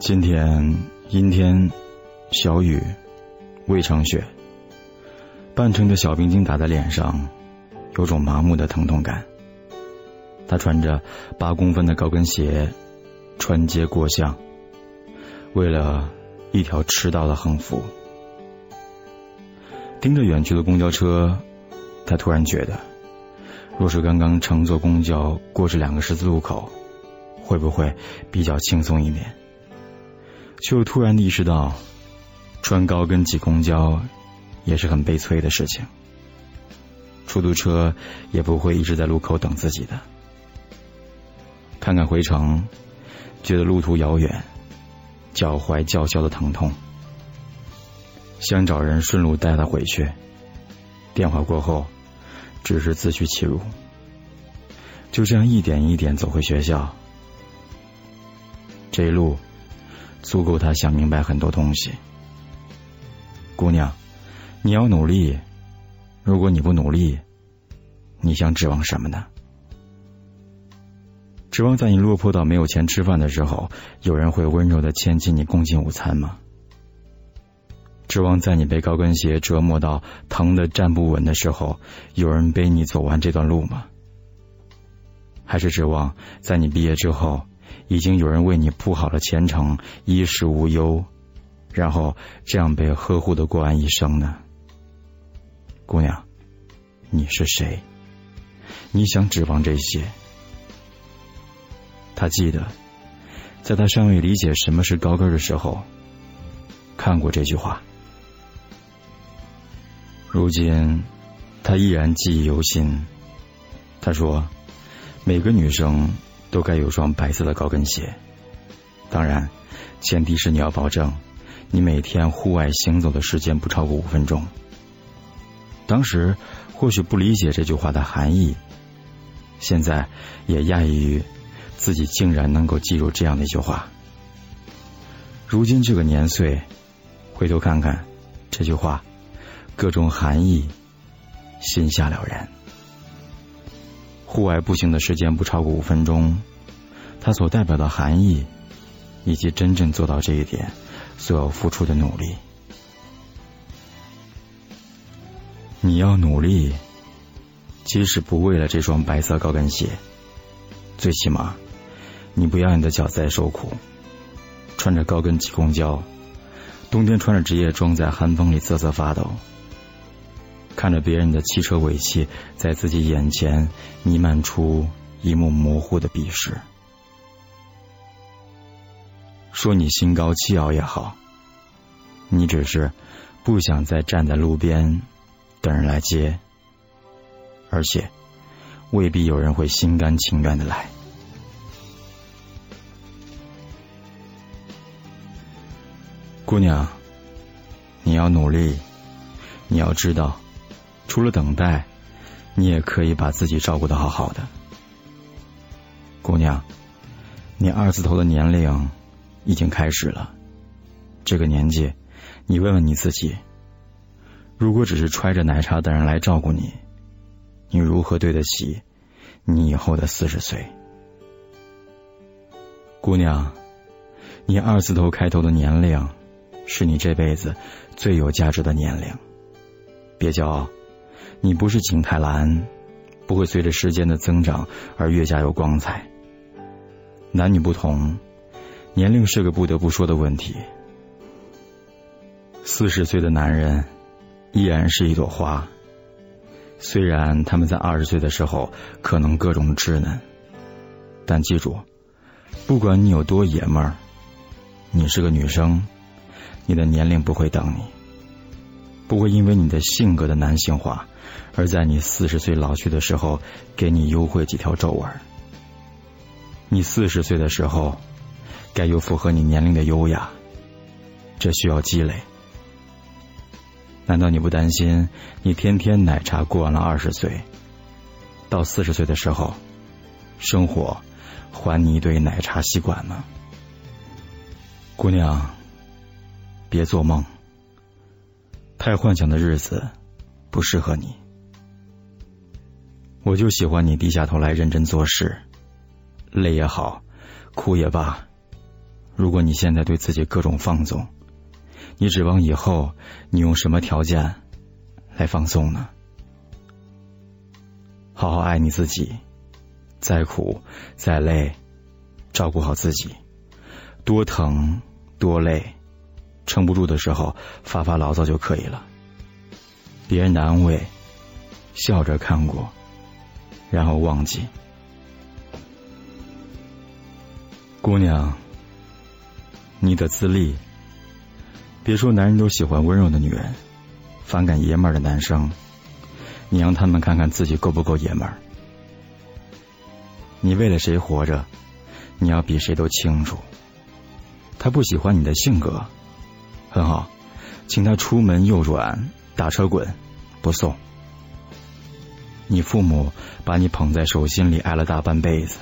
今天阴天，小雨，未成雪，半成的小冰晶打在脸上，有种麻木的疼痛感。他穿着八公分的高跟鞋，穿街过巷，为了一条迟到的横幅。盯着远去的公交车，他突然觉得，若是刚刚乘坐公交过这两个十字路口，会不会比较轻松一点？却又突然意识到，穿高跟挤公交也是很悲催的事情。出租车也不会一直在路口等自己的。看看回程，觉得路途遥远，脚踝叫嚣的疼痛，想找人顺路带他回去。电话过后，只是自取其辱。就这样一点一点走回学校，这一路。足够他想明白很多东西。姑娘，你要努力。如果你不努力，你想指望什么呢？指望在你落魄到没有钱吃饭的时候，有人会温柔的牵起你共进午餐吗？指望在你被高跟鞋折磨到疼的站不稳的时候，有人背你走完这段路吗？还是指望在你毕业之后？已经有人为你铺好了前程，衣食无忧，然后这样被呵护的过完一生呢？姑娘，你是谁？你想指望这些？他记得，在他尚未理解什么是高跟的时候，看过这句话。如今，他依然记忆犹新。他说：“每个女生。”都该有双白色的高跟鞋，当然，前提是你要保证你每天户外行走的时间不超过五分钟。当时或许不理解这句话的含义，现在也讶异于自己竟然能够记住这样的一句话。如今这个年岁，回头看看这句话，各种含义，心下了然。户外步行的时间不超过五分钟，它所代表的含义，以及真正做到这一点所要付出的努力。你要努力，即使不为了这双白色高跟鞋，最起码，你不要你的脚再受苦，穿着高跟挤公交，冬天穿着职业装在寒风里瑟瑟发抖。看着别人的汽车尾气在自己眼前弥漫出一幕模糊的鄙视，说你心高气傲也好，你只是不想再站在路边等人来接，而且未必有人会心甘情愿的来。姑娘，你要努力，你要知道。除了等待，你也可以把自己照顾的好好的。姑娘，你二字头的年龄已经开始了。这个年纪，你问问你自己：如果只是揣着奶茶等人来照顾你，你如何对得起你以后的四十岁？姑娘，你二字头开头的年龄，是你这辈子最有价值的年龄。别骄傲。你不是景泰蓝，不会随着时间的增长而越加有光彩。男女不同，年龄是个不得不说的问题。四十岁的男人依然是一朵花，虽然他们在二十岁的时候可能各种稚嫩，但记住，不管你有多爷们儿，你是个女生，你的年龄不会等你。不会因为你的性格的男性化，而在你四十岁老去的时候给你优惠几条皱纹。你四十岁的时候，该有符合你年龄的优雅，这需要积累。难道你不担心你天天奶茶过完了二十岁，到四十岁的时候，生活还你一堆奶茶吸管吗？姑娘，别做梦。太幻想的日子不适合你，我就喜欢你低下头来认真做事，累也好，苦也罢，如果你现在对自己各种放纵，你指望以后你用什么条件来放松呢？好好爱你自己，再苦再累，照顾好自己，多疼多累，撑不住的时候发发牢骚就可以了。别人的安慰，笑着看过，然后忘记。姑娘，你的自立。别说男人都喜欢温柔的女人，反感爷们儿的男生，你让他们看看自己够不够爷们儿。你为了谁活着，你要比谁都清楚。他不喜欢你的性格，很好，请他出门右转，打车滚，不送。你父母把你捧在手心里爱了大半辈子。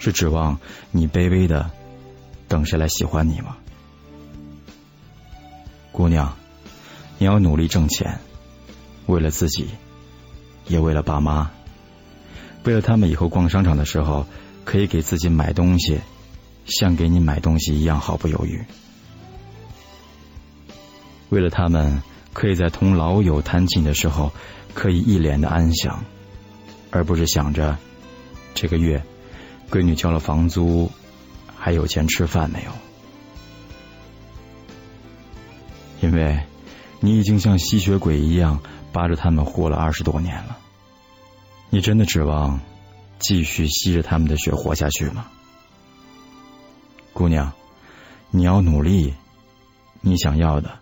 是指望你卑微的等谁来喜欢你吗？姑娘，你要努力挣钱，为了自己，也为了爸妈，为了他们以后逛商场的时候可以给自己买东西，像给你买东西一样毫不犹豫，为了他们可以在同老友谈起的时候可以一脸的安详，而不是想着这个月。闺女交了房租，还有钱吃饭没有？因为你已经像吸血鬼一样扒着他们活了二十多年了，你真的指望继续吸着他们的血活下去吗？姑娘，你要努力，你想要的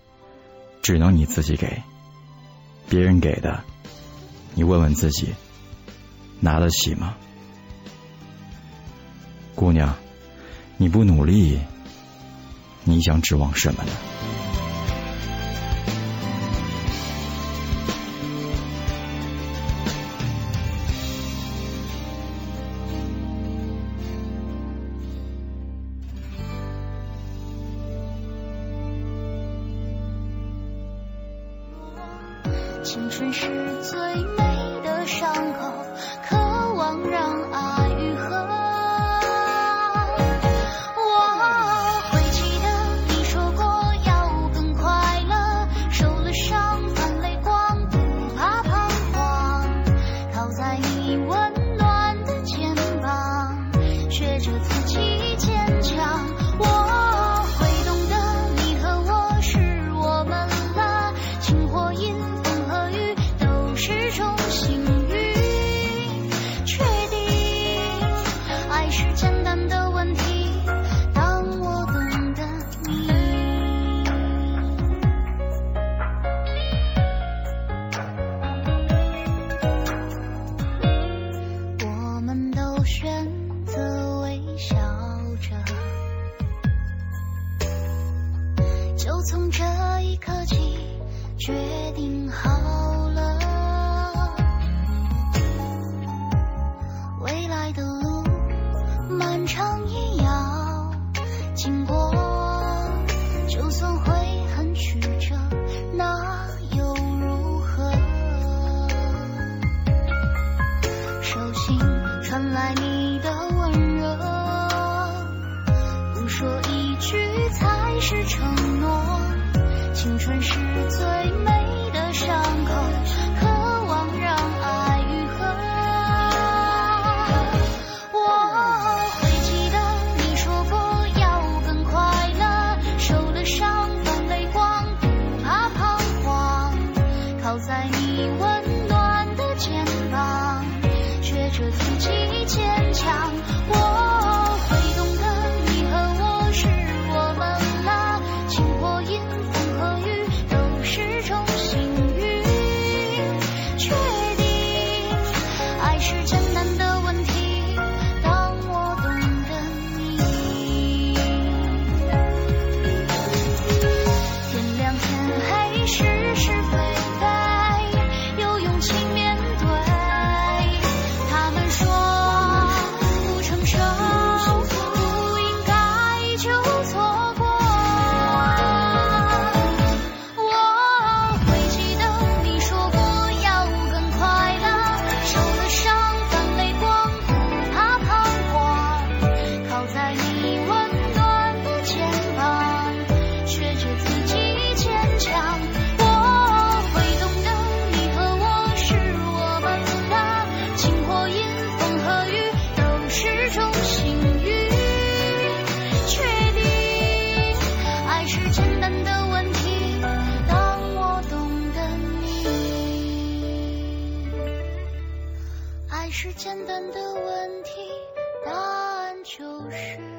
只能你自己给，别人给的，你问问自己，拿得起吗？姑娘，你不努力，你想指望什么呢？青春是最美的伤口，渴望让就从这一刻起，决定好了，未来的路漫长一春是最是简单的问题，答案就是。